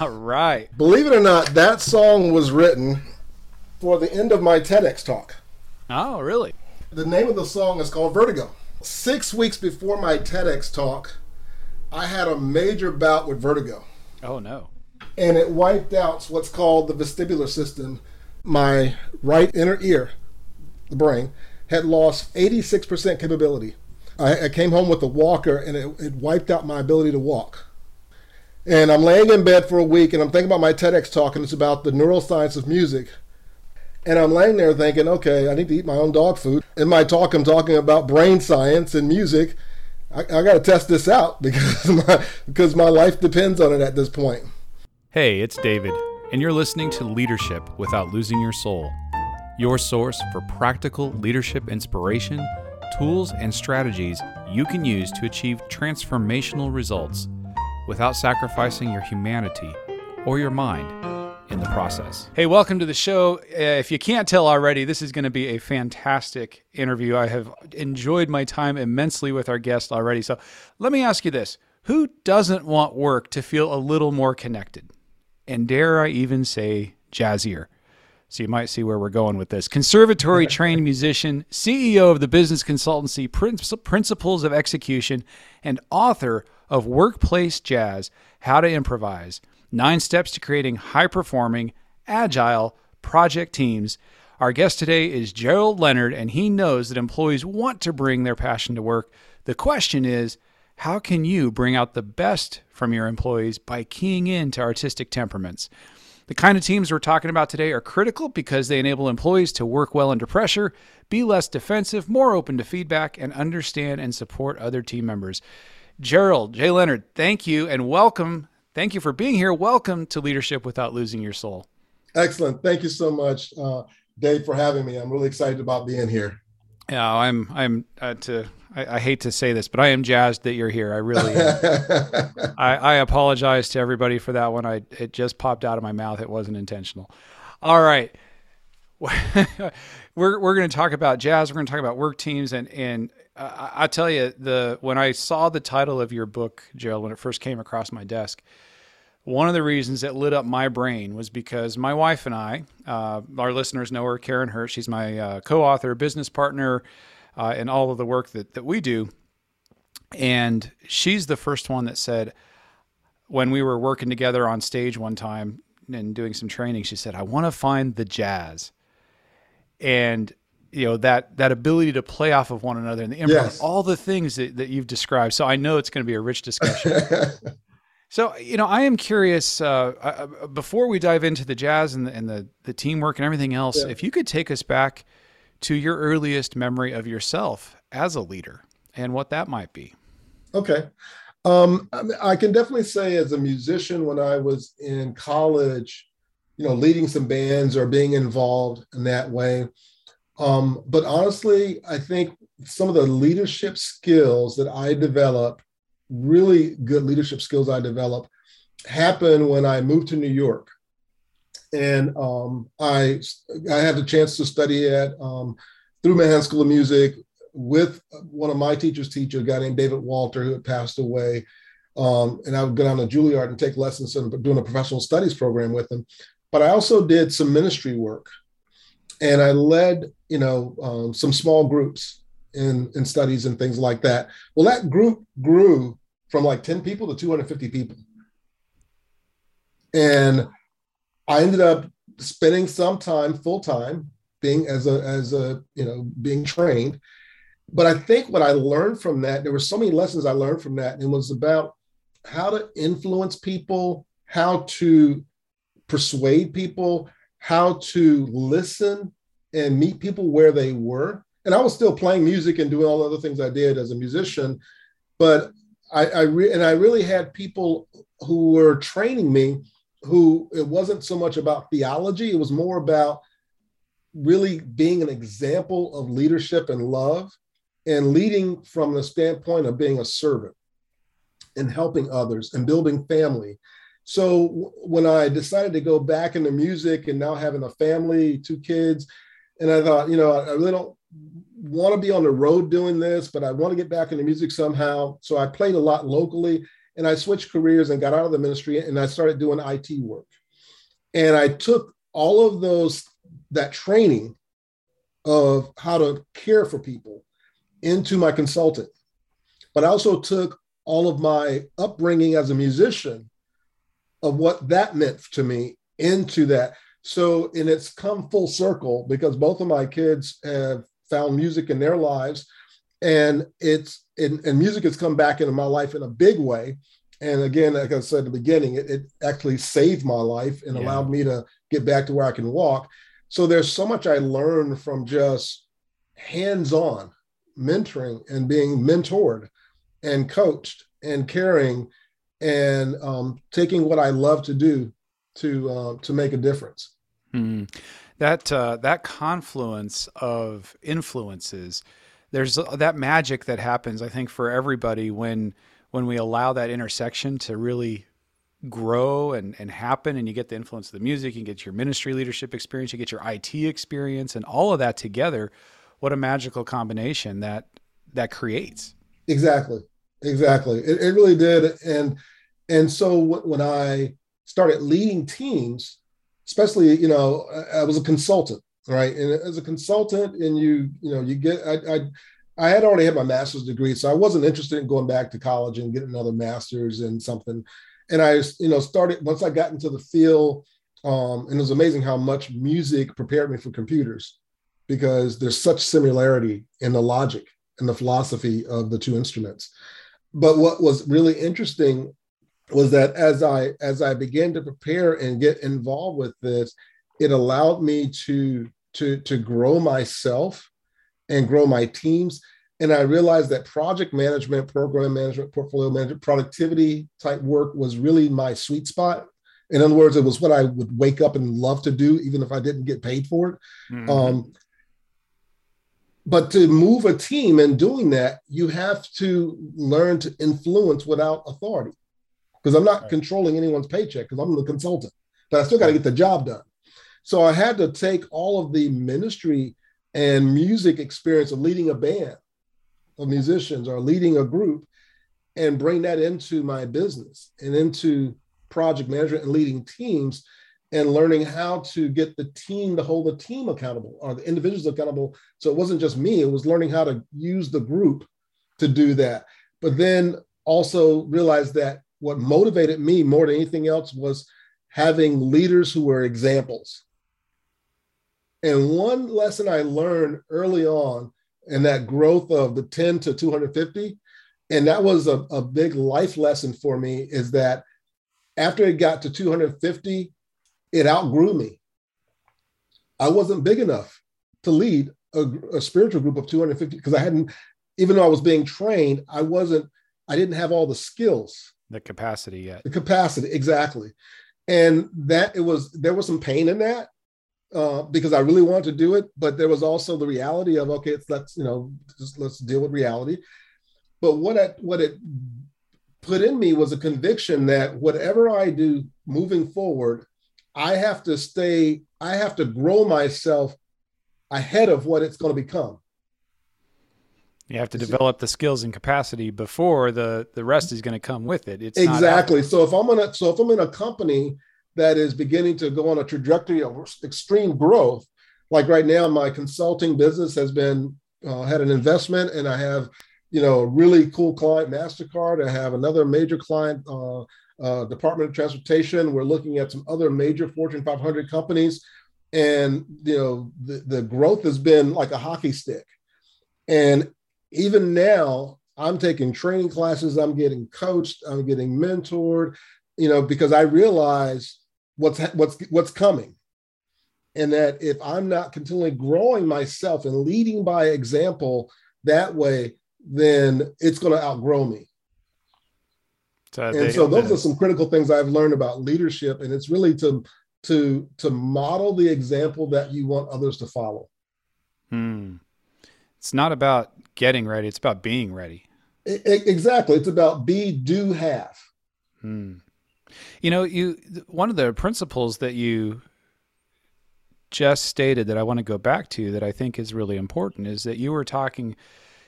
All right. Believe it or not, that song was written for the end of my TEDx talk. Oh, really? The name of the song is called Vertigo. Six weeks before my TEDx talk, I had a major bout with vertigo. Oh, no. And it wiped out what's called the vestibular system. My right inner ear, the brain, had lost 86% capability. I, I came home with a walker and it, it wiped out my ability to walk. And I'm laying in bed for a week and I'm thinking about my TEDx talk and it's about the neuroscience of music. And I'm laying there thinking, okay, I need to eat my own dog food. In my talk, I'm talking about brain science and music. I, I got to test this out because my, because my life depends on it at this point. Hey, it's David, and you're listening to Leadership Without Losing Your Soul, your source for practical leadership inspiration, tools, and strategies you can use to achieve transformational results without sacrificing your humanity or your mind in the process. Hey, welcome to the show. Uh, if you can't tell already, this is going to be a fantastic interview. I have enjoyed my time immensely with our guest already. So let me ask you this Who doesn't want work to feel a little more connected? And dare I even say jazzier? So you might see where we're going with this. Conservatory trained musician, CEO of the business consultancy Principles of Execution, and author of Workplace Jazz How to Improvise Nine Steps to Creating High Performing, Agile Project Teams. Our guest today is Gerald Leonard, and he knows that employees want to bring their passion to work. The question is, how can you bring out the best from your employees by keying in to artistic temperaments? The kind of teams we're talking about today are critical because they enable employees to work well under pressure, be less defensive, more open to feedback, and understand and support other team members. Gerald, J. Leonard, thank you and welcome. Thank you for being here. Welcome to Leadership Without Losing Your Soul. Excellent. Thank you so much, uh, Dave, for having me. I'm really excited about being here. Yeah, I'm. I'm uh, to. I, I, hate to say this, but I am jazzed that you're here. I really. I, I apologize to everybody for that one. I it just popped out of my mouth. It wasn't intentional. All right. we're we're going to talk about jazz. We're going to talk about work teams, and and uh, I tell you the when I saw the title of your book, Gerald, when it first came across my desk, one of the reasons that lit up my brain was because my wife and I, uh, our listeners know her, Karin Hurt. She's my uh, co-author, business partner, uh, in all of the work that that we do. And she's the first one that said, when we were working together on stage one time and doing some training, she said, "I want to find the jazz." And you know that that ability to play off of one another and the improv, yes. all the things that, that you've described. So I know it's going to be a rich discussion. So, you know, I am curious. Uh, uh, before we dive into the jazz and the, and the, the teamwork and everything else, yeah. if you could take us back to your earliest memory of yourself as a leader and what that might be. Okay. Um, I can definitely say, as a musician, when I was in college, you know, leading some bands or being involved in that way. Um, but honestly, I think some of the leadership skills that I developed really good leadership skills I developed happened when I moved to New York. And um, I, I had the chance to study at um, through Manhattan School of Music with one of my teachers' teacher, a guy named David Walter, who had passed away. Um, and I would go down to Juilliard and take lessons and doing a professional studies program with him. But I also did some ministry work, and I led, you know, um, some small groups in in studies and things like that. Well, that group grew from like 10 people to 250 people. And I ended up spending some time full time being as a as a you know being trained but i think what i learned from that there were so many lessons i learned from that and it was about how to influence people how to persuade people how to listen and meet people where they were and I was still playing music and doing all the other things I did as a musician, but I, I re- and I really had people who were training me who it wasn't so much about theology, it was more about really being an example of leadership and love and leading from the standpoint of being a servant and helping others and building family. So when I decided to go back into music and now having a family, two kids, and I thought, you know, I really don't want to be on the road doing this, but I want to get back into music somehow. So I played a lot locally and I switched careers and got out of the ministry and I started doing IT work. And I took all of those, that training of how to care for people into my consultant. But I also took all of my upbringing as a musician of what that meant to me into that. So, and it's come full circle because both of my kids have found music in their lives. And it's, and, and music has come back into my life in a big way. And again, like I said at the beginning, it, it actually saved my life and yeah. allowed me to get back to where I can walk. So there's so much I learned from just hands on mentoring and being mentored and coached and caring and um, taking what I love to do to uh, to make a difference. Mm. That uh, that confluence of influences, there's that magic that happens. I think for everybody when when we allow that intersection to really grow and, and happen and you get the influence of the music you get your ministry leadership experience you get your it experience and all of that together what a magical combination that that creates exactly exactly it, it really did and and so when i started leading teams especially you know i was a consultant right and as a consultant and you you know you get i, I I had already had my master's degree, so I wasn't interested in going back to college and getting another master's in something and I, you know, started once I got into the field, um, and it was amazing how much music prepared me for computers because there's such similarity in the logic and the philosophy of the two instruments. But what was really interesting was that as I as I began to prepare and get involved with this, it allowed me to to to grow myself and grow my teams and I realized that project management, program management, portfolio management, productivity type work was really my sweet spot. In other words, it was what I would wake up and love to do, even if I didn't get paid for it. Mm-hmm. Um, but to move a team and doing that, you have to learn to influence without authority. Because I'm not right. controlling anyone's paycheck because I'm the consultant, but I still got to get the job done. So I had to take all of the ministry and music experience of leading a band of musicians or leading a group and bring that into my business and into project management and leading teams and learning how to get the team to hold the team accountable or the individuals accountable. So it wasn't just me, it was learning how to use the group to do that. But then also realize that what motivated me more than anything else was having leaders who were examples. And one lesson I learned early on and that growth of the 10 to 250 and that was a, a big life lesson for me is that after it got to 250 it outgrew me i wasn't big enough to lead a, a spiritual group of 250 because i hadn't even though i was being trained i wasn't i didn't have all the skills the capacity yet the capacity exactly and that it was there was some pain in that uh, because I really wanted to do it, but there was also the reality of okay, it's let's you know just let's deal with reality. But what it what it put in me was a conviction that whatever I do moving forward, I have to stay, I have to grow myself ahead of what it's going to become. You have to develop the skills and capacity before the the rest is going to come with it. It's exactly. So if I'm gonna, so if I'm in a company that is beginning to go on a trajectory of extreme growth. Like right now, my consulting business has been uh, had an investment, and I have, you know, a really cool client, Mastercard. I have another major client, uh, uh, Department of Transportation. We're looking at some other major Fortune 500 companies, and you know, the, the growth has been like a hockey stick. And even now, I'm taking training classes. I'm getting coached. I'm getting mentored. You know, because I realize what's what's what's coming and that if I'm not continually growing myself and leading by example that way, then it's going to outgrow me. So and they, so those are some critical things I've learned about leadership, and it's really to to to model the example that you want others to follow. Hmm. It's not about getting ready; it's about being ready. It, exactly, it's about be, do, have. Hmm. You know, you one of the principles that you just stated that I want to go back to that I think is really important is that you were talking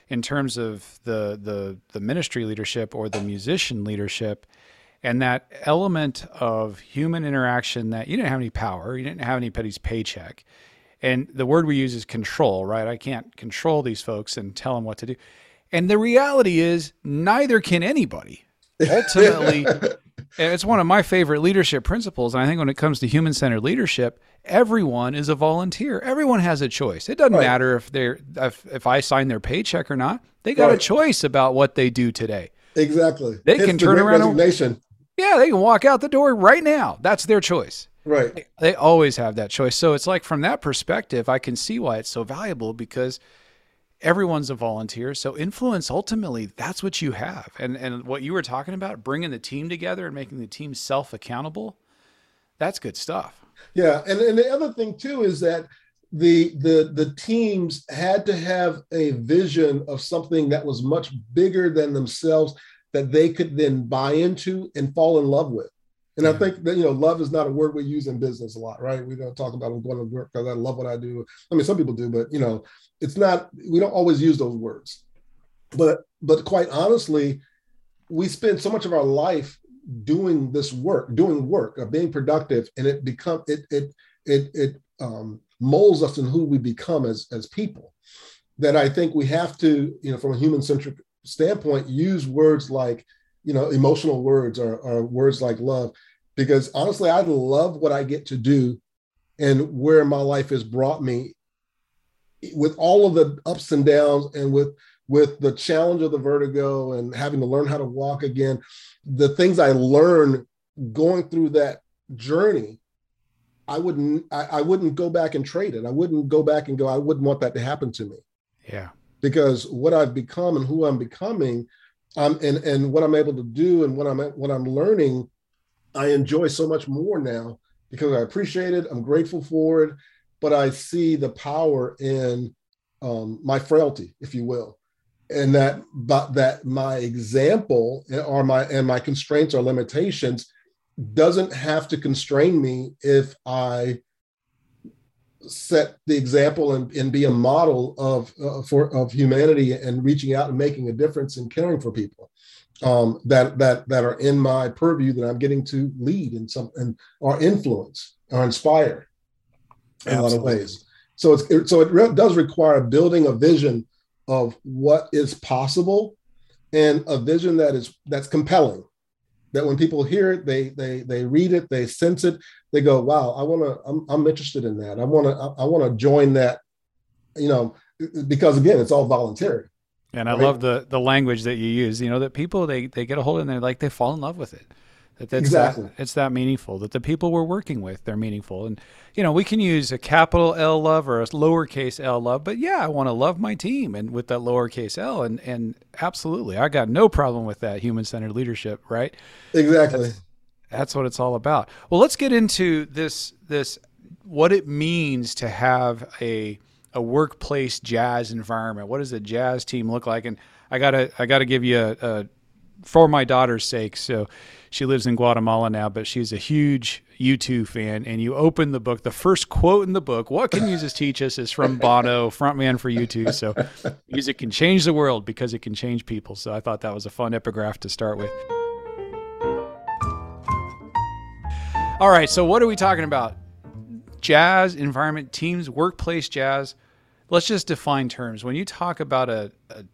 in terms of the the the ministry leadership or the musician leadership and that element of human interaction that you didn't have any power, you didn't have anybody's paycheck. And the word we use is control, right? I can't control these folks and tell them what to do. And the reality is neither can anybody. Ultimately, it's one of my favorite leadership principles. And I think when it comes to human centered leadership, everyone is a volunteer. Everyone has a choice. It doesn't right. matter if they're if, if I sign their paycheck or not. They got right. a choice about what they do today. Exactly. They it's can turn around. Yeah, they can walk out the door right now. That's their choice. Right. They, always have that choice. So it's like from that perspective, I can see why it's so valuable because everyone's a volunteer. So influence ultimately that's what you have. And and what you were talking about, bringing the team together and making the team self accountable, that's good stuff. Yeah, and, and the other thing too is that the the the teams had to have a vision of something that was much bigger than themselves that they could then buy into and fall in love with. And yeah. I think that you know, love is not a word we use in business a lot, right? We don't talk about I'm going to work because I love what I do. I mean, some people do, but you know, it's not. We don't always use those words. But but quite honestly, we spend so much of our life doing this work, doing work, of being productive, and it become it it it it um, molds us in who we become as as people. That I think we have to, you know, from a human centric standpoint, use words like, you know, emotional words or, or words like love, because honestly, I love what I get to do, and where my life has brought me, with all of the ups and downs, and with with the challenge of the vertigo and having to learn how to walk again the things I learned going through that journey, I wouldn't I, I, wouldn't go back and trade it. I wouldn't go back and go, I wouldn't want that to happen to me. Yeah. Because what I've become and who I'm becoming, um, and and what I'm able to do and what I'm what I'm learning, I enjoy so much more now because I appreciate it. I'm grateful for it, but I see the power in um, my frailty, if you will and that but that my example or my and my constraints or limitations doesn't have to constrain me if i set the example and, and be a model of uh, for of humanity and reaching out and making a difference and caring for people um, that that that are in my purview that I'm getting to lead in some and or influence or inspire in Absolutely. a lot of ways. So it's it, so it re- does require building a vision of what is possible and a vision that is that's compelling that when people hear it they they they read it they sense it they go wow i want to I'm, I'm interested in that. I want to i, I want to join that you know because again it's all voluntary. And i right? love the the language that you use you know that people they they get a hold of it and they're like they fall in love with it. That that's exactly. that, it's that meaningful that the people we're working with they're meaningful. And you know we can use a capital L love or a lowercase L love but yeah I want to love my team and with that lowercase L. And and absolutely I got no problem with that human centered leadership right? Exactly. That's, that's what it's all about well let's get into this this what it means to have a a workplace jazz environment what does a jazz team look like and I gotta I gotta give you a, a for my daughter's sake so she lives in Guatemala now, but she's a huge U2 fan. And you open the book, the first quote in the book, What Can Jesus Teach Us, is from Bono, frontman for U2. So music can change the world because it can change people. So I thought that was a fun epigraph to start with. All right, so what are we talking about? Jazz, environment, teams, workplace jazz. Let's just define terms. When you talk about a, a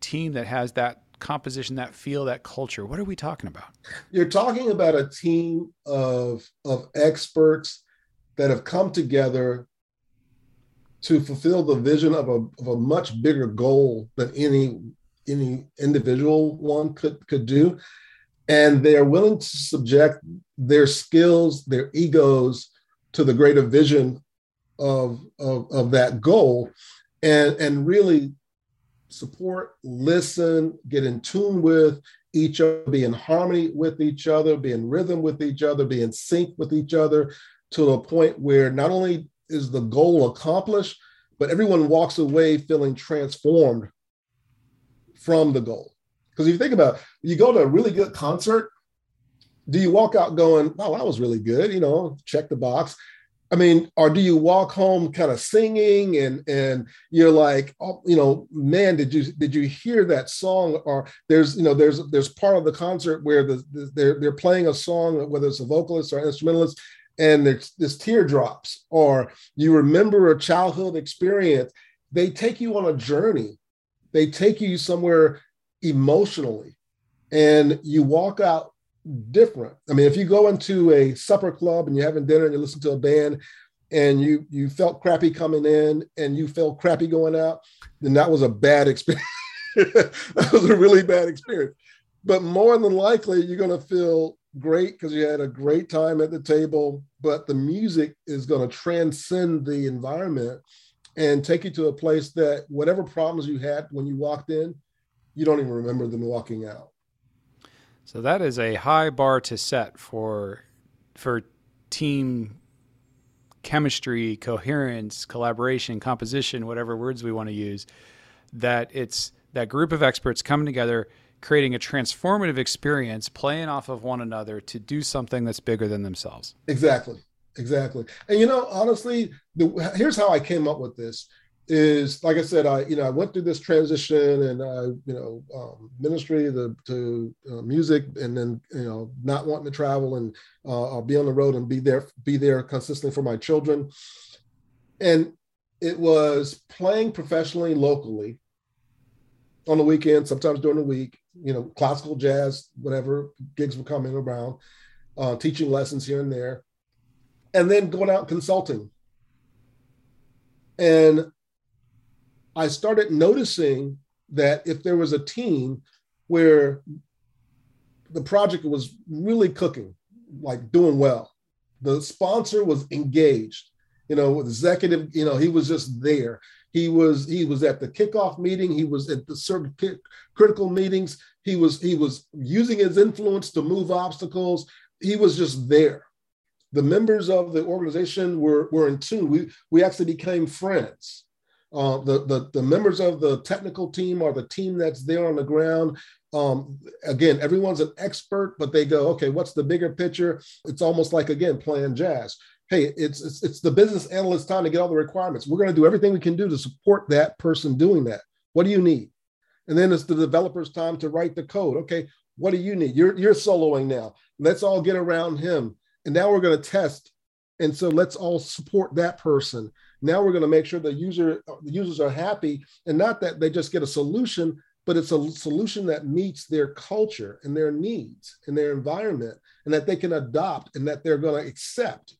team that has that composition, that feel, that culture? What are we talking about? You're talking about a team of, of experts that have come together to fulfill the vision of a, of a much bigger goal than any any individual one could could do and they're willing to subject their skills their egos to the greater vision of, of, of that goal and, and really support, listen, get in tune with each other, be in harmony with each other, be in rhythm with each other, be in sync with each other to a point where not only is the goal accomplished, but everyone walks away feeling transformed from the goal. Because if you think about it, you go to a really good concert, do you walk out going, "Oh, that was really good," you know, check the box. I mean, or do you walk home kind of singing and and you're like, oh, you know, man, did you did you hear that song? Or there's you know there's there's part of the concert where the, the they're they're playing a song, whether it's a vocalist or instrumentalist, and there's, this teardrops, or you remember a childhood experience. They take you on a journey. They take you somewhere emotionally, and you walk out different. I mean, if you go into a supper club and you're having dinner and you listen to a band and you you felt crappy coming in and you felt crappy going out, then that was a bad experience. that was a really bad experience. But more than likely, you're going to feel great because you had a great time at the table. But the music is going to transcend the environment and take you to a place that whatever problems you had when you walked in, you don't even remember them walking out. So that is a high bar to set for for team chemistry, coherence, collaboration, composition, whatever words we want to use. That it's that group of experts coming together, creating a transformative experience, playing off of one another to do something that's bigger than themselves. Exactly. Exactly. And you know, honestly, the, here's how I came up with this is like I said, I you know I went through this transition and uh, you know um, ministry to, to uh, music, and then you know not wanting to travel and uh, I'll be on the road and be there be there consistently for my children, and it was playing professionally locally on the weekend, sometimes during the week. You know, classical jazz, whatever gigs were coming around, uh, teaching lessons here and there, and then going out consulting. And I started noticing that if there was a team where the project was really cooking, like doing well, the sponsor was engaged, you know, executive, you know, he was just there. He was he was at the kickoff meeting. He was at the certain critical meetings. He was he was using his influence to move obstacles. He was just there. The members of the organization were were in tune. We we actually became friends. Uh, the, the, the members of the technical team or the team that's there on the ground. Um, again, everyone's an expert, but they go, okay, what's the bigger picture? It's almost like again playing jazz. Hey, it's, it's it's the business analyst time to get all the requirements. We're going to do everything we can do to support that person doing that. What do you need? And then it's the developer's time to write the code. Okay, what do you need? You're you're soloing now. Let's all get around him. And now we're going to test. And so let's all support that person. Now we're going to make sure the user the users are happy, and not that they just get a solution, but it's a solution that meets their culture and their needs and their environment, and that they can adopt and that they're going to accept.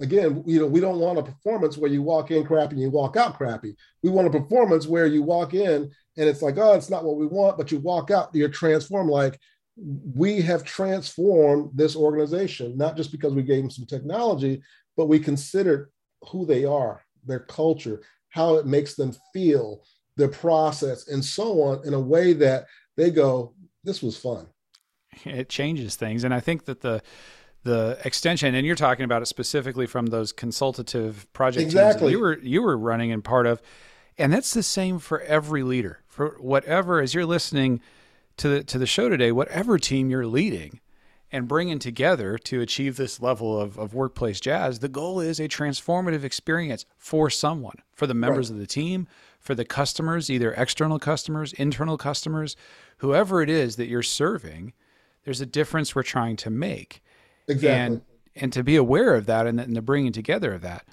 Again, you know, we don't want a performance where you walk in crappy and you walk out crappy. We want a performance where you walk in and it's like, oh, it's not what we want, but you walk out, you're transformed. Like we have transformed this organization, not just because we gave them some technology, but we considered who they are, their culture, how it makes them feel, their process, and so on in a way that they go, this was fun. It changes things. And I think that the the extension, and you're talking about it specifically from those consultative project exactly. you were you were running and part of, and that's the same for every leader. For whatever, as you're listening to the to the show today, whatever team you're leading, and bringing together to achieve this level of, of workplace jazz, the goal is a transformative experience for someone, for the members right. of the team, for the customers, either external customers, internal customers, whoever it is that you're serving, there's a difference we're trying to make. Exactly. And, and to be aware of that and, and the bringing together of that.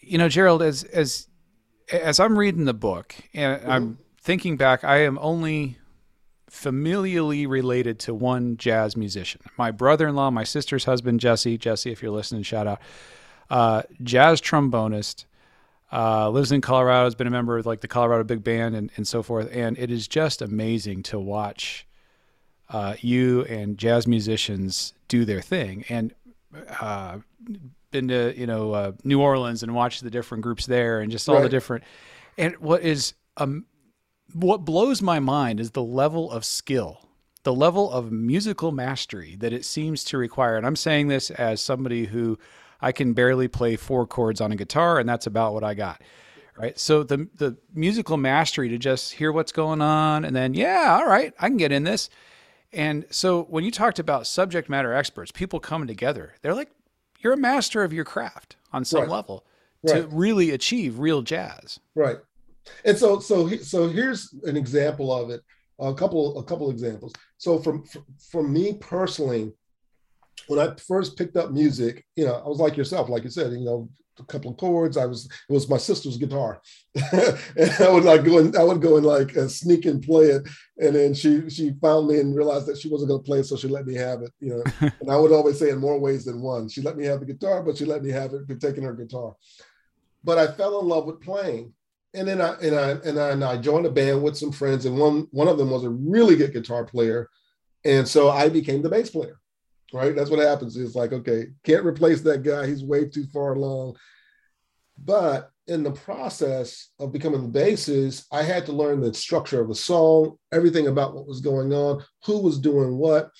You know, Gerald, as, as, as I'm reading the book and mm-hmm. I'm thinking back, I am only familially related to one jazz musician. My brother-in-law, my sister's husband, Jesse. Jesse, if you're listening, shout out. Uh, jazz trombonist. Uh, lives in Colorado. Has been a member of like the Colorado Big Band and, and so forth. And it is just amazing to watch uh, you and jazz musicians do their thing. And uh, been to you know uh, New Orleans and watched the different groups there and just all right. the different. And what is um, what blows my mind is the level of skill, the level of musical mastery that it seems to require. And I'm saying this as somebody who I can barely play four chords on a guitar, and that's about what I got. Right. So the the musical mastery to just hear what's going on and then, yeah, all right, I can get in this. And so when you talked about subject matter experts, people coming together, they're like, you're a master of your craft on some right. level to really achieve real jazz. Right. And so so so here's an example of it. A couple a couple examples. So from for me personally, when I first picked up music, you know, I was like yourself, like you said, you know, a couple of chords. I was it was my sister's guitar, and I would like go and I would go and like uh, sneak and play it, and then she she found me and realized that she wasn't going to play it, so she let me have it. You know, and I would always say in more ways than one. She let me have the guitar, but she let me have it for taking her guitar. But I fell in love with playing, and then I and I and I, and I joined a band with some friends, and one one of them was a really good guitar player, and so I became the bass player right? That's what happens. It's like, okay, can't replace that guy. He's way too far along. But in the process of becoming the bassist, I had to learn the structure of a song, everything about what was going on, who was doing what.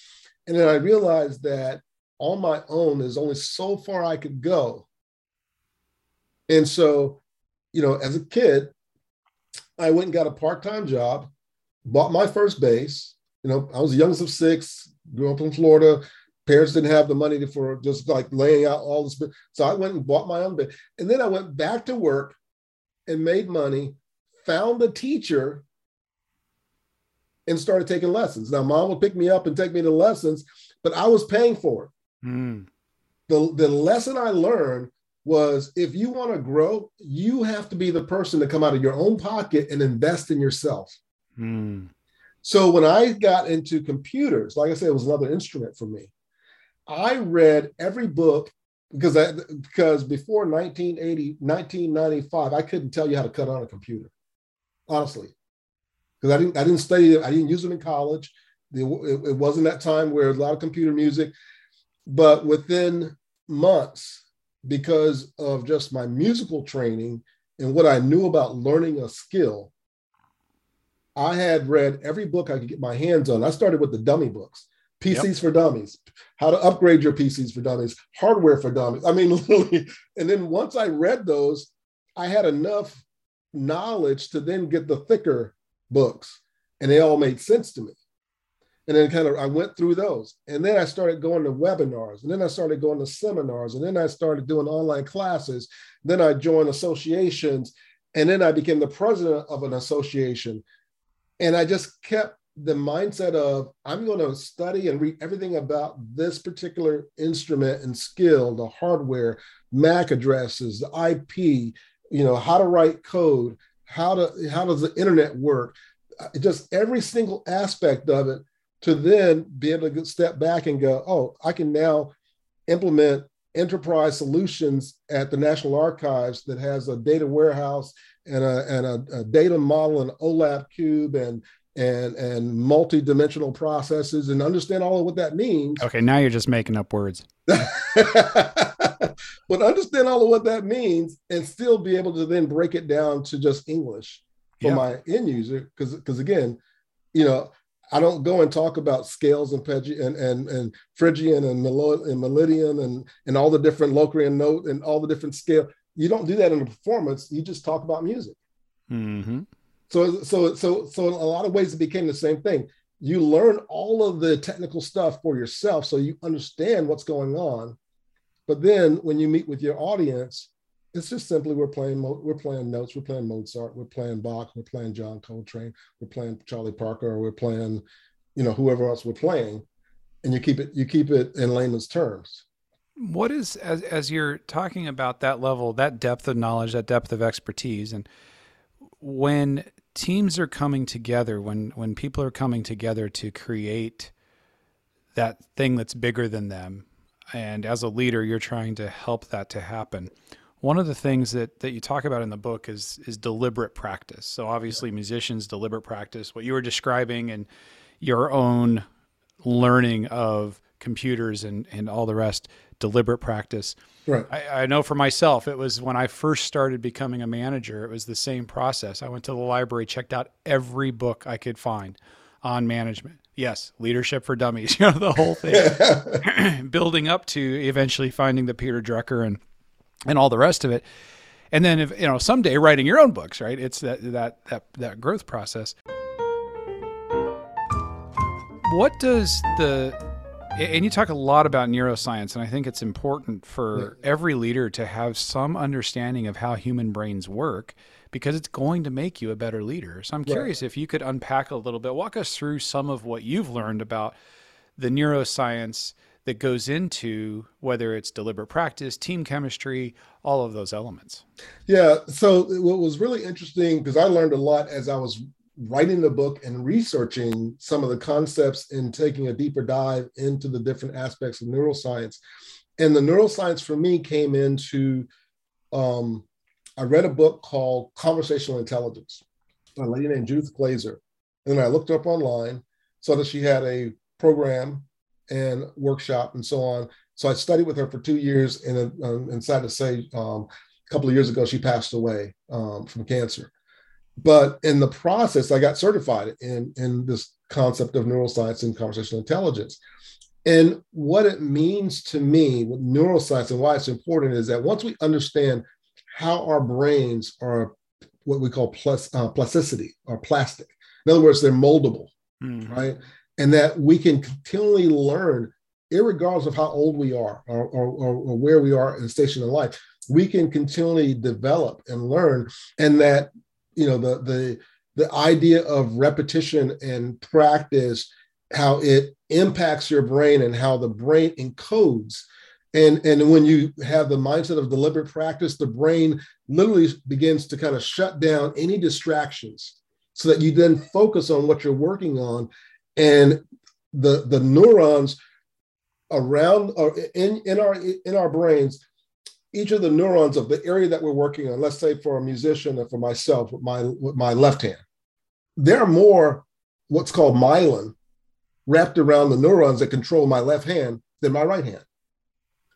And then I realized that on my own, there's only so far I could go. And so, you know, as a kid, I went and got a part time job, bought my first bass. You know, I was the youngest of six, grew up in Florida, parents didn't have the money for just like laying out all this. So I went and bought my own bed. And then I went back to work and made money, found a teacher, and started taking lessons. Now, mom would pick me up and take me to lessons, but I was paying for it. Mm. The, the lesson I learned was if you want to grow, you have to be the person to come out of your own pocket and invest in yourself. Mm. So when I got into computers, like I said, it was another instrument for me. I read every book because I, because before 1980 1995 I couldn't tell you how to cut on a computer honestly because I didn't I didn't study it I didn't use them in college it, it, wasn't that time where a lot of computer music but within months because of just my musical training and what I knew about learning a skill I had read every book I could get my hands on I started with the dummy books PCs yep. for dummies, how to upgrade your PCs for dummies, hardware for dummies. I mean, literally. And then once I read those, I had enough knowledge to then get the thicker books, and they all made sense to me. And then kind of I went through those, and then I started going to webinars, and then I started going to seminars, and then I started doing online classes. Then I joined associations, and then I became the president of an association. And I just kept the mindset of I'm going to study and read everything about this particular instrument and skill, the hardware, MAC addresses, the IP, you know, how to write code, how to how does the internet work, just every single aspect of it to then be able to step back and go, oh, I can now implement enterprise solutions at the National Archives that has a data warehouse and a, and a, a data model and OLAP cube and and and multi-dimensional processes and understand all of what that means. Okay, now you're just making up words. but understand all of what that means and still be able to then break it down to just English for yeah. my end user. Because because again, you know, I don't go and talk about scales and Pegi- and, and and Phrygian and, Melo- and Melidian and and all the different Locrian note and all the different scale. You don't do that in a performance. You just talk about music. Mm-hmm. So, so, so, so, in a lot of ways, it became the same thing. You learn all of the technical stuff for yourself, so you understand what's going on. But then, when you meet with your audience, it's just simply we're playing we're playing notes, we're playing Mozart, we're playing Bach, we're playing John Coltrane, we're playing Charlie Parker, or we're playing, you know, whoever else we're playing, and you keep it you keep it in layman's terms. What is as as you're talking about that level, that depth of knowledge, that depth of expertise, and when teams are coming together when when people are coming together to create that thing that's bigger than them and as a leader you're trying to help that to happen one of the things that that you talk about in the book is is deliberate practice. So obviously musicians deliberate practice what you were describing and your own learning of computers and and all the rest deliberate practice. Right. I, I know for myself it was when i first started becoming a manager it was the same process. I went to the library checked out every book i could find on management. Yes leadership for dummies you know the whole thing. Building up to eventually finding the peter drucker and and all the rest of it. And then if you know someday writing your own books right? It's that that that that growth process. What does the and you talk a lot about neuroscience and i think it's important for every leader to have some understanding of how human brains work because it's going to make you a better leader. So i'm curious if you could unpack a little bit. Walk us through some of what you've learned about the neuroscience that goes into whether it's deliberate practice, team chemistry, all of those elements. Yeah. So what was really interesting because I learned a lot as I was writing the book and researching some of the concepts and taking a deeper dive into the different aspects of neuroscience. And the neuroscience for me came into um, I read a book called Conversational Intelligence by a lady named Judith Glaser. And then I looked up online, saw that she had a program and workshop and so on. So I studied with her for two years, and, um, and sad to say, um, a couple of years ago she passed away um, from cancer. But in the process, I got certified in in this concept of neuroscience and conversational intelligence. And what it means to me with neuroscience and why it's important is that once we understand how our brains are what we call plus, uh, plasticity or plastic, in other words, they're moldable, mm-hmm. right? And that we can continually learn, regardless of how old we are or, or, or where we are in station in life. We can continually develop and learn, and that you know the the the idea of repetition and practice, how it impacts your brain and how the brain encodes. And, and when you have the mindset of deliberate practice, the brain literally begins to kind of shut down any distractions so that you then focus on what you're working on and the the neurons around or in in our in our brains each of the neurons of the area that we're working on let's say for a musician and for myself with my with my left hand there are more what's called myelin wrapped around the neurons that control my left hand than my right hand.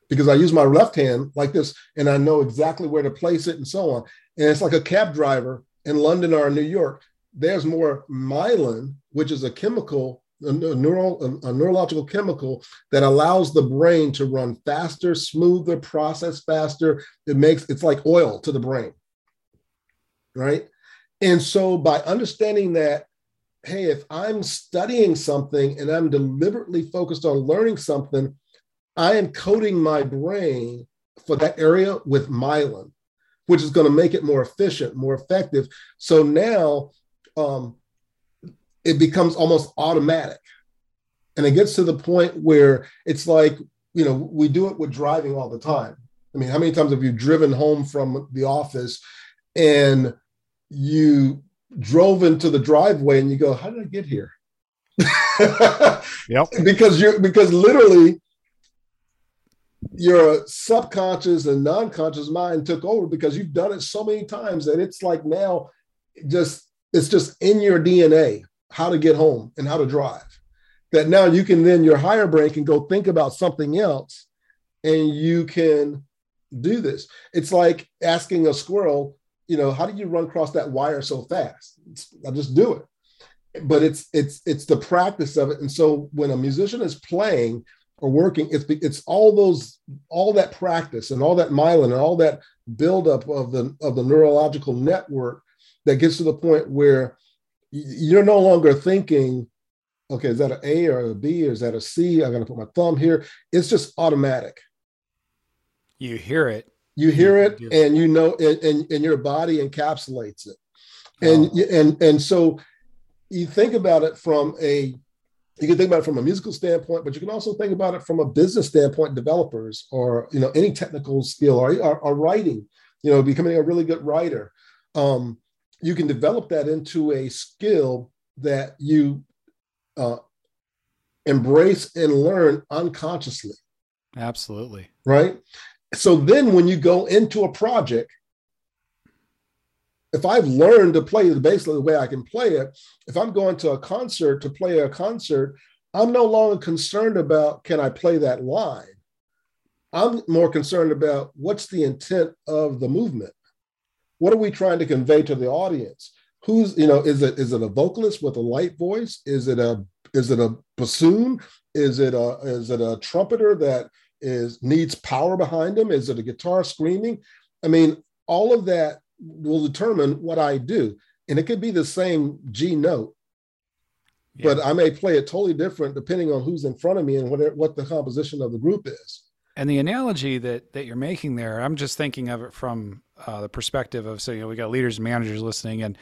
Because i use my left hand like this and i know exactly where to place it and so on. And it's like a cab driver in london or in new york there's more myelin, which is a chemical, a, neural, a, neurological chemical that allows the brain to run faster, smoother, process faster. It makes it's like oil to the brain, right? And so by understanding that, hey, if I'm studying something and I'm deliberately focused on learning something, I am coating my brain for that area with myelin, which is going to make it more efficient, more effective. So now um, it becomes almost automatic. And it gets to the point where it's like, you know, we do it with driving all the time. I mean, how many times have you driven home from the office and you drove into the driveway and you go, how did I get here? yep. Because you're because literally your subconscious and non-conscious mind took over because you've done it so many times that it's like now just it's just in your DNA how to get home and how to drive. That now you can then your higher brain can go think about something else and you can do this. It's like asking a squirrel, you know, how do you run across that wire so fast? I just do it. But it's it's it's the practice of it. And so when a musician is playing or working, it's it's all those all that practice and all that myelin and all that buildup of the of the neurological network that gets to the point where you're no longer thinking, okay, is that an A or a B or is that a C? I'm going to put my thumb here. It's just automatic. You hear it. You hear it, and you know, and, and, and your body encapsulates it. And oh. and and so you think about it from a you can think about it from a musical standpoint, but you can also think about it from a business standpoint, developers or you know any technical skill or, or, or writing, you know, becoming a really good writer. Um, you can develop that into a skill that you uh, embrace and learn unconsciously. Absolutely. Right. So then when you go into a project, if I've learned to play the bass the way I can play it, if I'm going to a concert to play a concert, I'm no longer concerned about can I play that line. I'm more concerned about what's the intent of the movement. What are we trying to convey to the audience? Who's you know is it is it a vocalist with a light voice? Is it a is it a bassoon? Is it a is it a trumpeter that is needs power behind him? Is it a guitar screaming? I mean, all of that will determine what I do. And it could be the same G note, yeah. but I may play it totally different depending on who's in front of me and what, what the composition of the group is. And the analogy that that you're making there, I'm just thinking of it from uh, the perspective of so you know we got leaders and managers listening, and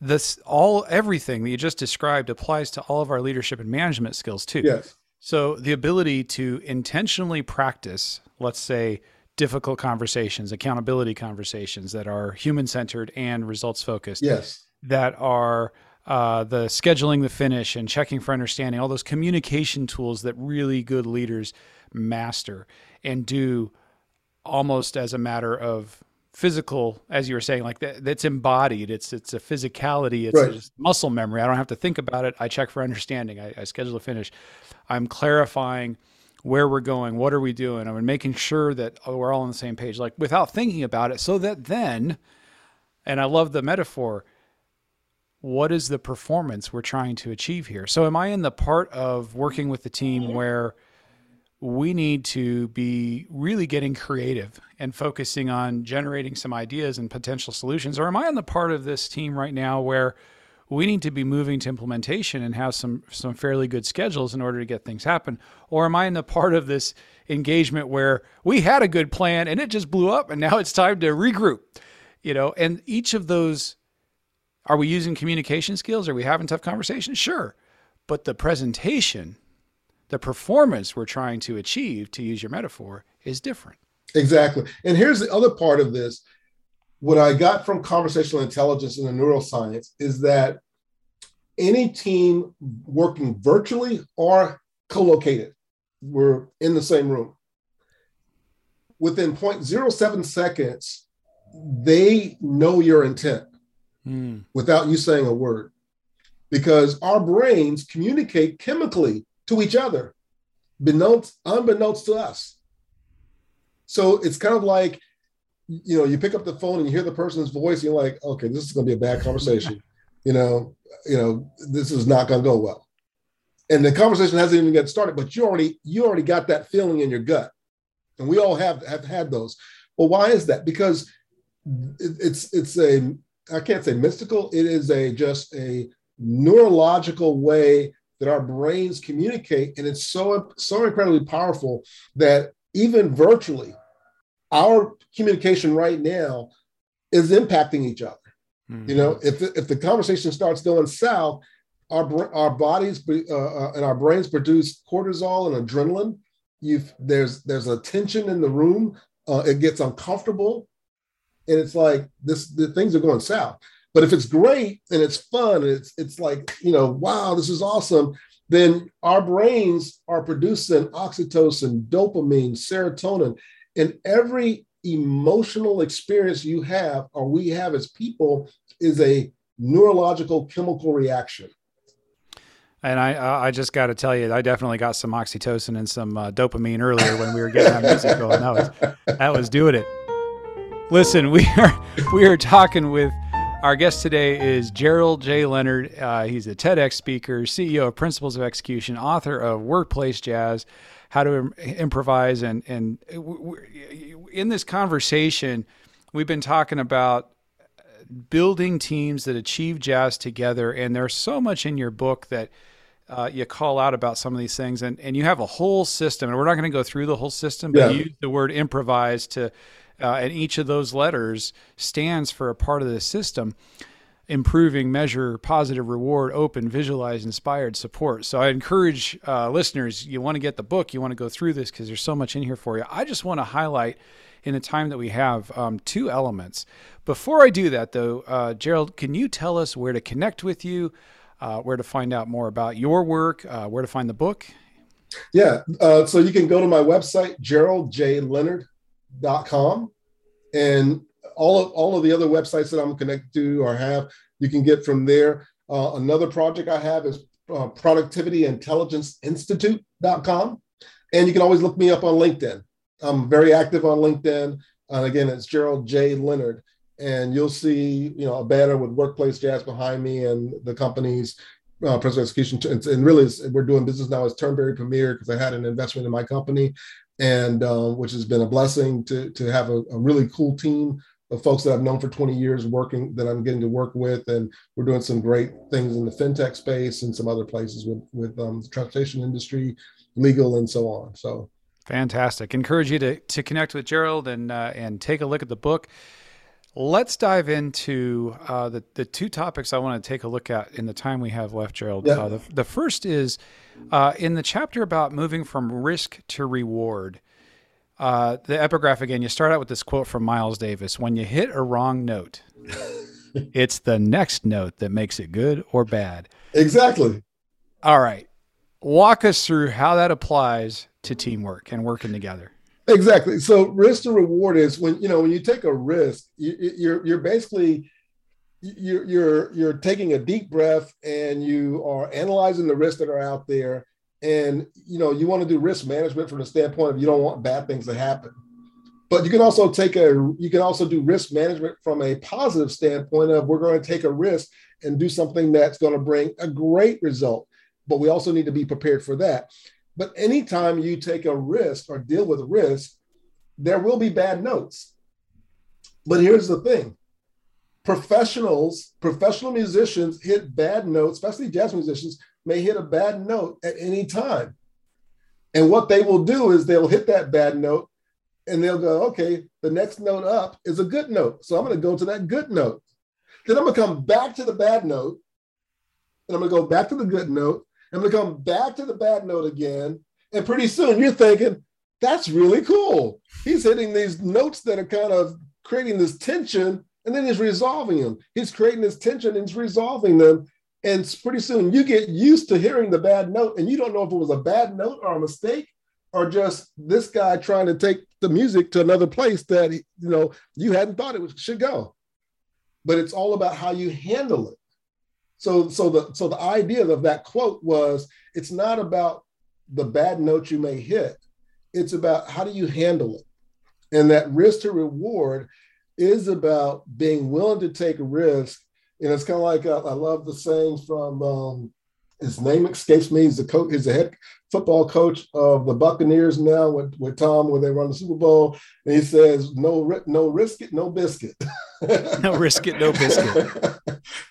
this all everything that you just described applies to all of our leadership and management skills too. Yes. So the ability to intentionally practice, let's say, difficult conversations, accountability conversations that are human centered and results focused. Yes. That are uh, the scheduling the finish and checking for understanding, all those communication tools that really good leaders master and do almost as a matter of physical, as you were saying, like that, that's embodied. It's it's a physicality. It's right. muscle memory. I don't have to think about it. I check for understanding. I, I schedule a finish. I'm clarifying where we're going, what are we doing, I'm making sure that oh, we're all on the same page, like without thinking about it, so that then, and I love the metaphor, what is the performance we're trying to achieve here? So, am I in the part of working with the team where we need to be really getting creative and focusing on generating some ideas and potential solutions? Or am I on the part of this team right now where we need to be moving to implementation and have some some fairly good schedules in order to get things happen? Or am i in the part of this engagement where we had a good plan and it just blew up and now it's time to regroup? You know and each of those are we using communication skills? Are we having tough conversations? Sure. But the presentation the performance we're trying to achieve to use your metaphor is different exactly and here's the other part of this what I got from conversational intelligence and the neuroscience is that any team working virtually or co-located, we're in the same room. Within 0.07 seconds, they know your intent mm. without you saying a word. Because our brains communicate chemically to each other, unbeknownst, unbeknownst to us. So it's kind of like you know, you pick up the phone and you hear the person's voice, and you're like, okay, this is going to be a bad conversation. you know, you know, this is not going to go well. And the conversation hasn't even get started, but you already you already got that feeling in your gut, and we all have have had those. Well, why is that? Because it's it's a I can't say mystical. It is a just a neurological way that our brains communicate, and it's so so incredibly powerful that even virtually our communication right now is impacting each other. Mm-hmm. You know, if the, if the conversation starts going south, our our bodies uh, uh, and our brains produce cortisol and adrenaline. You've there's there's a tension in the room. Uh, it gets uncomfortable, and it's like this. The things are going south. But if it's great and it's fun, and it's it's like you know, wow, this is awesome. Then our brains are producing oxytocin, dopamine, serotonin, and every emotional experience you have or we have as people is a neurological chemical reaction. And I, I just got to tell you, I definitely got some oxytocin and some uh, dopamine earlier when we were getting that music going. That was, that was doing it. Listen, we are we are talking with our guest today is Gerald J. Leonard. Uh, he's a TEDx speaker, CEO of Principles of Execution, author of Workplace Jazz how to improvise and and in this conversation we've been talking about building teams that achieve jazz together and there's so much in your book that uh, you call out about some of these things and, and you have a whole system and we're not going to go through the whole system but yeah. you use the word improvise to uh, and each of those letters stands for a part of the system improving, measure, positive reward, open, visualize, inspired, support. So I encourage uh, listeners, you want to get the book, you want to go through this because there's so much in here for you. I just want to highlight in the time that we have um, two elements. Before I do that, though, uh, Gerald, can you tell us where to connect with you, uh, where to find out more about your work, uh, where to find the book? Yeah, uh, so you can go to my website, geraldjleonard.com, and all of all of the other websites that I'm connected to or have, you can get from there. Uh, another project I have is uh, Productivity Intelligence Institute.com. And you can always look me up on LinkedIn. I'm very active on LinkedIn. And again, it's Gerald J. Leonard. And you'll see, you know, a banner with Workplace Jazz behind me and the company's uh, principal execution. And, and really, we're doing business now as Turnberry Premier because I had an investment in my company, and um, which has been a blessing to to have a, a really cool team of folks that I've known for 20 years working that I'm getting to work with. And we're doing some great things in the fintech space and some other places with, with um, the transportation industry, legal, and so on. So fantastic. Encourage you to, to connect with Gerald and, uh, and take a look at the book. Let's dive into uh, the, the two topics I want to take a look at in the time we have left, Gerald. Yeah. Uh, the, the first is uh, in the chapter about moving from risk to reward. Uh, the epigraph again, you start out with this quote from Miles Davis When you hit a wrong note, it's the next note that makes it good or bad. Exactly. All right. Walk us through how that applies to teamwork and working together. Exactly. So risk to reward is when you know when you take a risk, you, you're you're basically you're you're you're taking a deep breath and you are analyzing the risks that are out there. And you know you want to do risk management from the standpoint of you don't want bad things to happen. But you can also take a you can also do risk management from a positive standpoint of we're going to take a risk and do something that's going to bring a great result. But we also need to be prepared for that but anytime you take a risk or deal with risk there will be bad notes but here's the thing professionals professional musicians hit bad notes especially jazz musicians may hit a bad note at any time. And what they will do is they'll hit that bad note and they'll go, okay, the next note up is a good note. So I'm going to go to that good note. Then I'm going to come back to the bad note and I'm going to go back to the good note. I'm going to come back to the bad note again. And pretty soon you're thinking, that's really cool. He's hitting these notes that are kind of creating this tension and then he's resolving them. He's creating this tension and he's resolving them. And pretty soon you get used to hearing the bad note and you don't know if it was a bad note or a mistake or just this guy trying to take the music to another place that you know you hadn't thought it should go. But it's all about how you handle it. So so the so the idea of that quote was it's not about the bad note you may hit. It's about how do you handle it. And that risk to reward is about being willing to take a risk and it's kind of like uh, I love the saying from um, his name escapes me. He's the coach. He's the head football coach of the Buccaneers now with, with Tom when they run the Super Bowl. And he says, "No, no risk it, no biscuit." no risk it, no biscuit.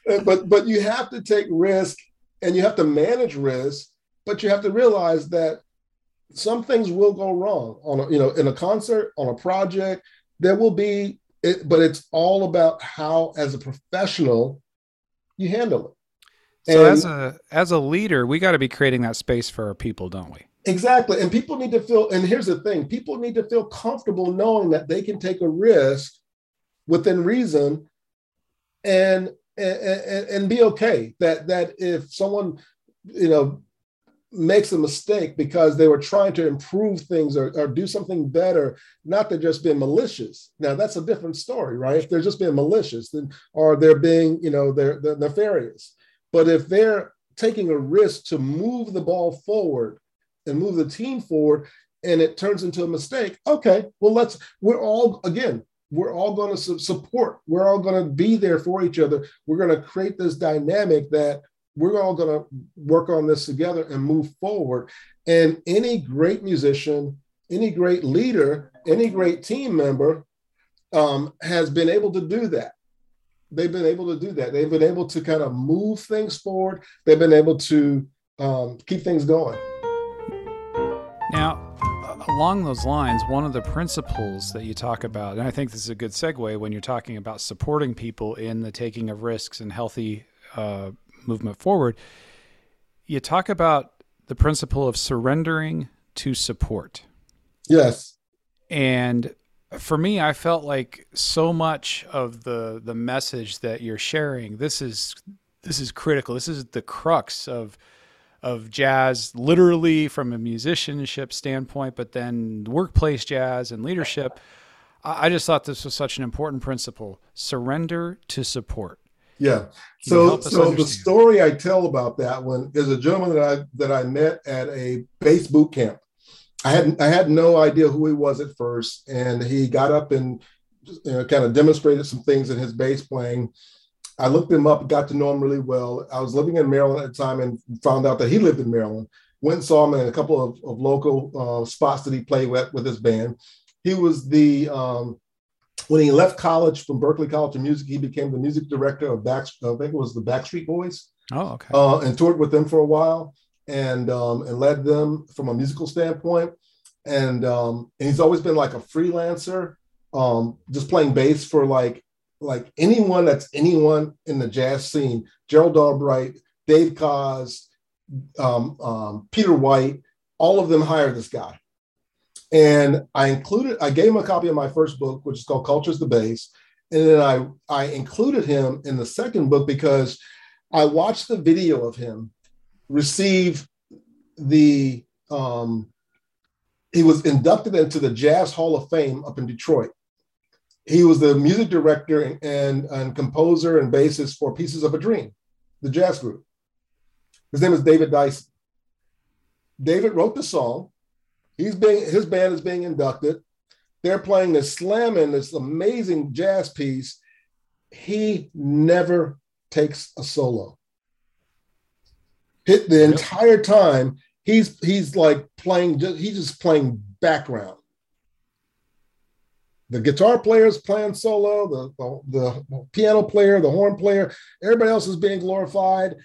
but but you have to take risk and you have to manage risk. But you have to realize that some things will go wrong on a, you know in a concert on a project. There will be it, but it's all about how, as a professional, you handle it. So and, as a as a leader, we got to be creating that space for our people, don't we? Exactly. And people need to feel, and here's the thing people need to feel comfortable knowing that they can take a risk within reason and and, and be okay. That that if someone, you know, makes a mistake because they were trying to improve things or, or do something better, not to just being malicious. Now that's a different story, right? If they're just being malicious, then or they're being, you know, they're, they're nefarious. But if they're taking a risk to move the ball forward and move the team forward, and it turns into a mistake, okay, well let's. We're all again. We're all going to su- support. We're all going to be there for each other. We're going to create this dynamic that we're all going to work on this together and move forward. And any great musician, any great leader, any great team member um, has been able to do that. They've been able to do that. They've been able to kind of move things forward. They've been able to um, keep things going. Now, along those lines, one of the principles that you talk about, and I think this is a good segue when you're talking about supporting people in the taking of risks and healthy uh, movement forward, you talk about the principle of surrendering to support. Yes. And for me, I felt like so much of the the message that you're sharing, this is this is critical. This is the crux of of jazz, literally from a musicianship standpoint, but then workplace jazz and leadership. I just thought this was such an important principle. Surrender to support. Yeah. So so the story I tell about that one is a gentleman that I that I met at a bass boot camp. I had I had no idea who he was at first, and he got up and you know, kind of demonstrated some things in his bass playing. I looked him up, got to know him really well. I was living in Maryland at the time and found out that he lived in Maryland. Went and saw him in a couple of, of local uh, spots that he played with, with his band. He was the um, when he left college from Berklee College of Music, he became the music director of Back. I think it was the Backstreet Boys. Oh, okay. Uh, and toured with them for a while, and um, and led them from a musical standpoint. And um, and he's always been like a freelancer, um, just playing bass for like like anyone that's anyone in the jazz scene. Gerald Albright, Dave Koz, um, um, Peter White, all of them hired this guy and I included, I gave him a copy of my first book, which is called Culture's the Bass. And then I, I included him in the second book because I watched the video of him receive the, um, he was inducted into the Jazz Hall of Fame up in Detroit. He was the music director and, and, composer and bassist for Pieces of a Dream, the jazz group. His name is David Dyson. David wrote the song He's being his band is being inducted. They're playing this slamming this amazing jazz piece. He never takes a solo. Hit the yep. entire time. He's he's like playing. He's just playing background. The guitar player is playing solo. The, the the piano player, the horn player, everybody else is being glorified.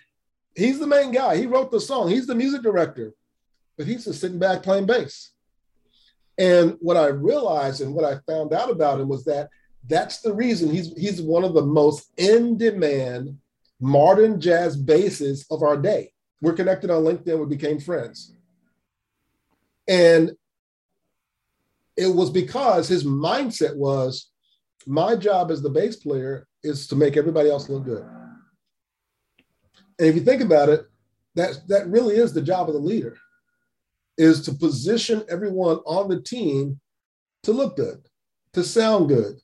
He's the main guy. He wrote the song. He's the music director but he's just sitting back playing bass. And what I realized and what I found out about him was that that's the reason he's he's one of the most in demand modern jazz basses of our day. We're connected on LinkedIn. We became friends. And it was because his mindset was my job as the bass player is to make everybody else look good. And if you think about it, that, that really is the job of the leader is to position everyone on the team to look good, to sound good.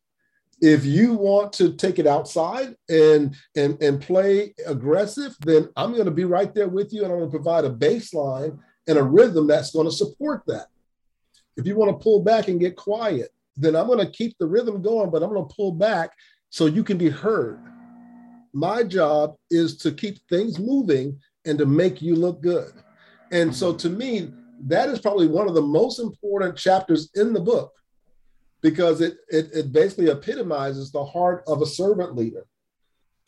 If you want to take it outside and and and play aggressive, then I'm going to be right there with you, and I'm going to provide a bassline and a rhythm that's going to support that. If you want to pull back and get quiet, then I'm going to keep the rhythm going, but I'm going to pull back so you can be heard. My job is to keep things moving and to make you look good. And so to me, that is probably one of the most important chapters in the book because it, it, it basically epitomizes the heart of a servant leader.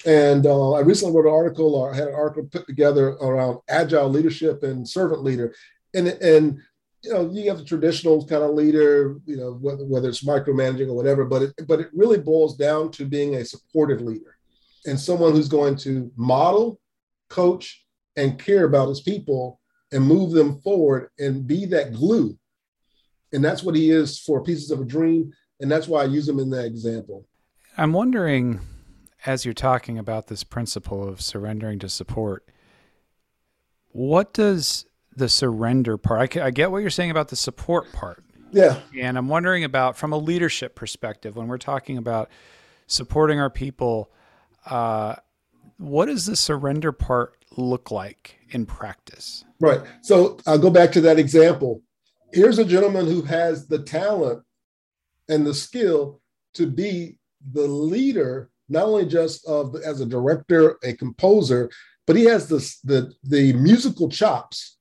And uh, I recently wrote an article or had an article put together around agile leadership and servant leader. And, and you know, you have the traditional kind of leader, you know, whether, whether it's micromanaging or whatever, but it, but it really boils down to being a supportive leader and someone who's going to model, coach, and care about his people and move them forward and be that glue. And that's what he is for Pieces of a Dream. And that's why I use him in that example. I'm wondering, as you're talking about this principle of surrendering to support, what does the surrender part, I, I get what you're saying about the support part. Yeah. And I'm wondering about, from a leadership perspective, when we're talking about supporting our people, uh, what does the surrender part look like in practice? Right. So I'll go back to that example. Here's a gentleman who has the talent and the skill to be the leader, not only just of as a director, a composer, but he has the, the, the musical chops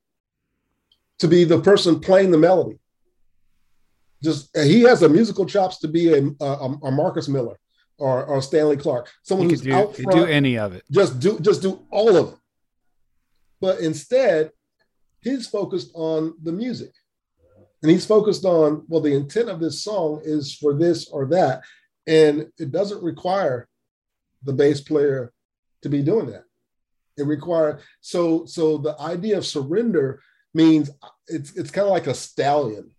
to be the person playing the melody. Just he has the musical chops to be a, a, a Marcus Miller or, or Stanley Clarke, someone who's do, out front. Do any of it. Just do just do all of it. But instead, he's focused on the music. And he's focused on, well, the intent of this song is for this or that. And it doesn't require the bass player to be doing that. It requires so so the idea of surrender means it's it's kind of like a stallion.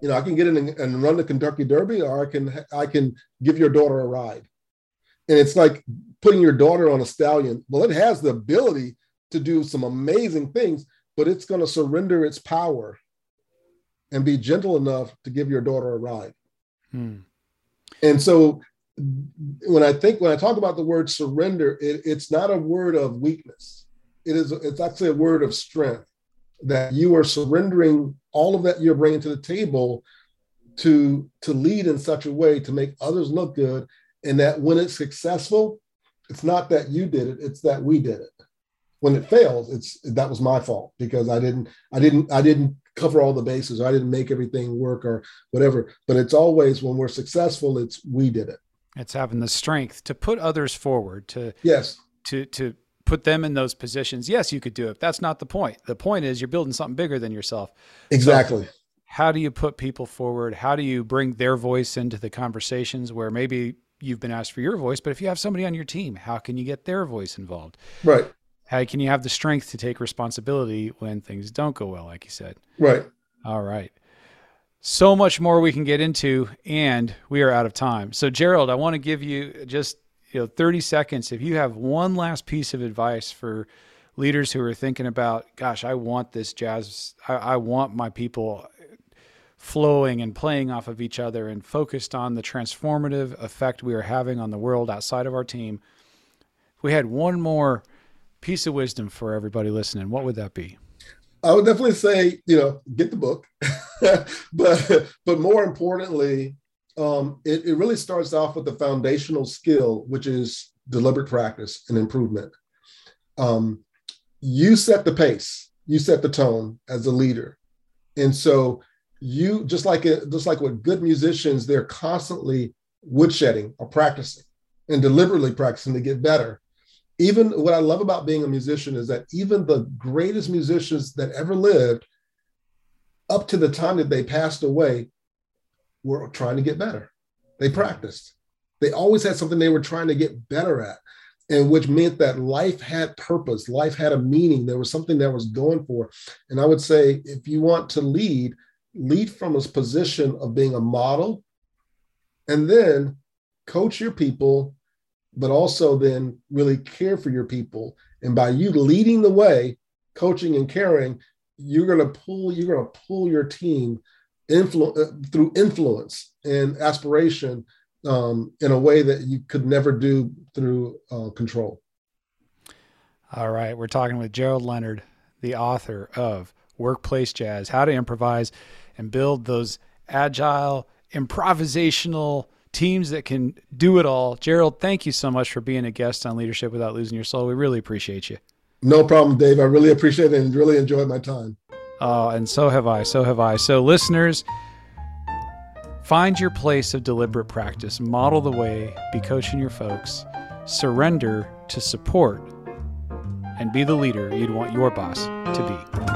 You know, I can get in and, and run the Kentucky Derby, or I can I can give your daughter a ride. And it's like putting your daughter on a stallion. Well, it has the ability to do some amazing things, but it's going to surrender its power and be gentle enough to give your daughter a ride. Hmm. And so when I think when I talk about the word surrender, it, it's not a word of weakness. It is it's actually a word of strength that you are surrendering all of that you're bringing to the table to to lead in such a way to make others look good and that when it's successful it's not that you did it it's that we did it when it fails it's that was my fault because i didn't i didn't i didn't cover all the bases. Or i didn't make everything work or whatever but it's always when we're successful it's we did it. It's having the strength to put others forward to yes. to to put them in those positions. Yes you could do it. That's not the point. The point is you're building something bigger than yourself. Exactly. so how do you put people forward? How do you bring their voice into the conversations where maybe you've been asked for your voice but if you have somebody on your team how can you get their voice involved? Right how can you have the strength to take responsibility when things don't go well, like you said? Right. All right. So much more we can get into, and we are out of time. So, Gerald, I want to give you just you know 30 seconds. If you have one last piece of advice for leaders who are thinking about, gosh, I want this jazz, I, I want my people flowing and playing off of each other and focused on the transformative effect we are having on the world outside of our team. If we had one more piece of wisdom for everybody listening, what would that be? I would definitely say, you know, get the book, but but more importantly, um, it, it really starts off with the foundational skill, which is deliberate practice and improvement. Um, you set the pace, you set the tone as a leader, and so you just like it, just like with good musicians, they're constantly woodshedding or practicing and deliberately practicing to get better even what I love about being a musician is that even the greatest musicians that ever lived, up to the time that they passed away, were trying to get better. They practiced. They always had something they were trying to get better at, and which meant that life had purpose, life had a meaning. There was something that was going for. And I would say, if you want to lead, lead from a position of being a model, and then coach your people but also then really care for your people. And by you leading the way, coaching and caring, you're going to pull you're going to pull your team influ- uh, through influence and aspiration um, in a way that you could never do through uh, control. All right, we're talking with Gerald Leonard, the author of Workplace Jazz: How to Improvise and Build Those Agile, Improvisational teams that can do it all. Gerald, thank you so much for being a guest on Leadership Without Losing Your Soul. We really appreciate you. No problem, Dave. I really appreciate it and really enjoyed my time. Oh, and so have I. So have I. So, listeners, find your place of deliberate practice, model the way, be coaching your folks, surrender to support, and be the leader you'd want your boss to be.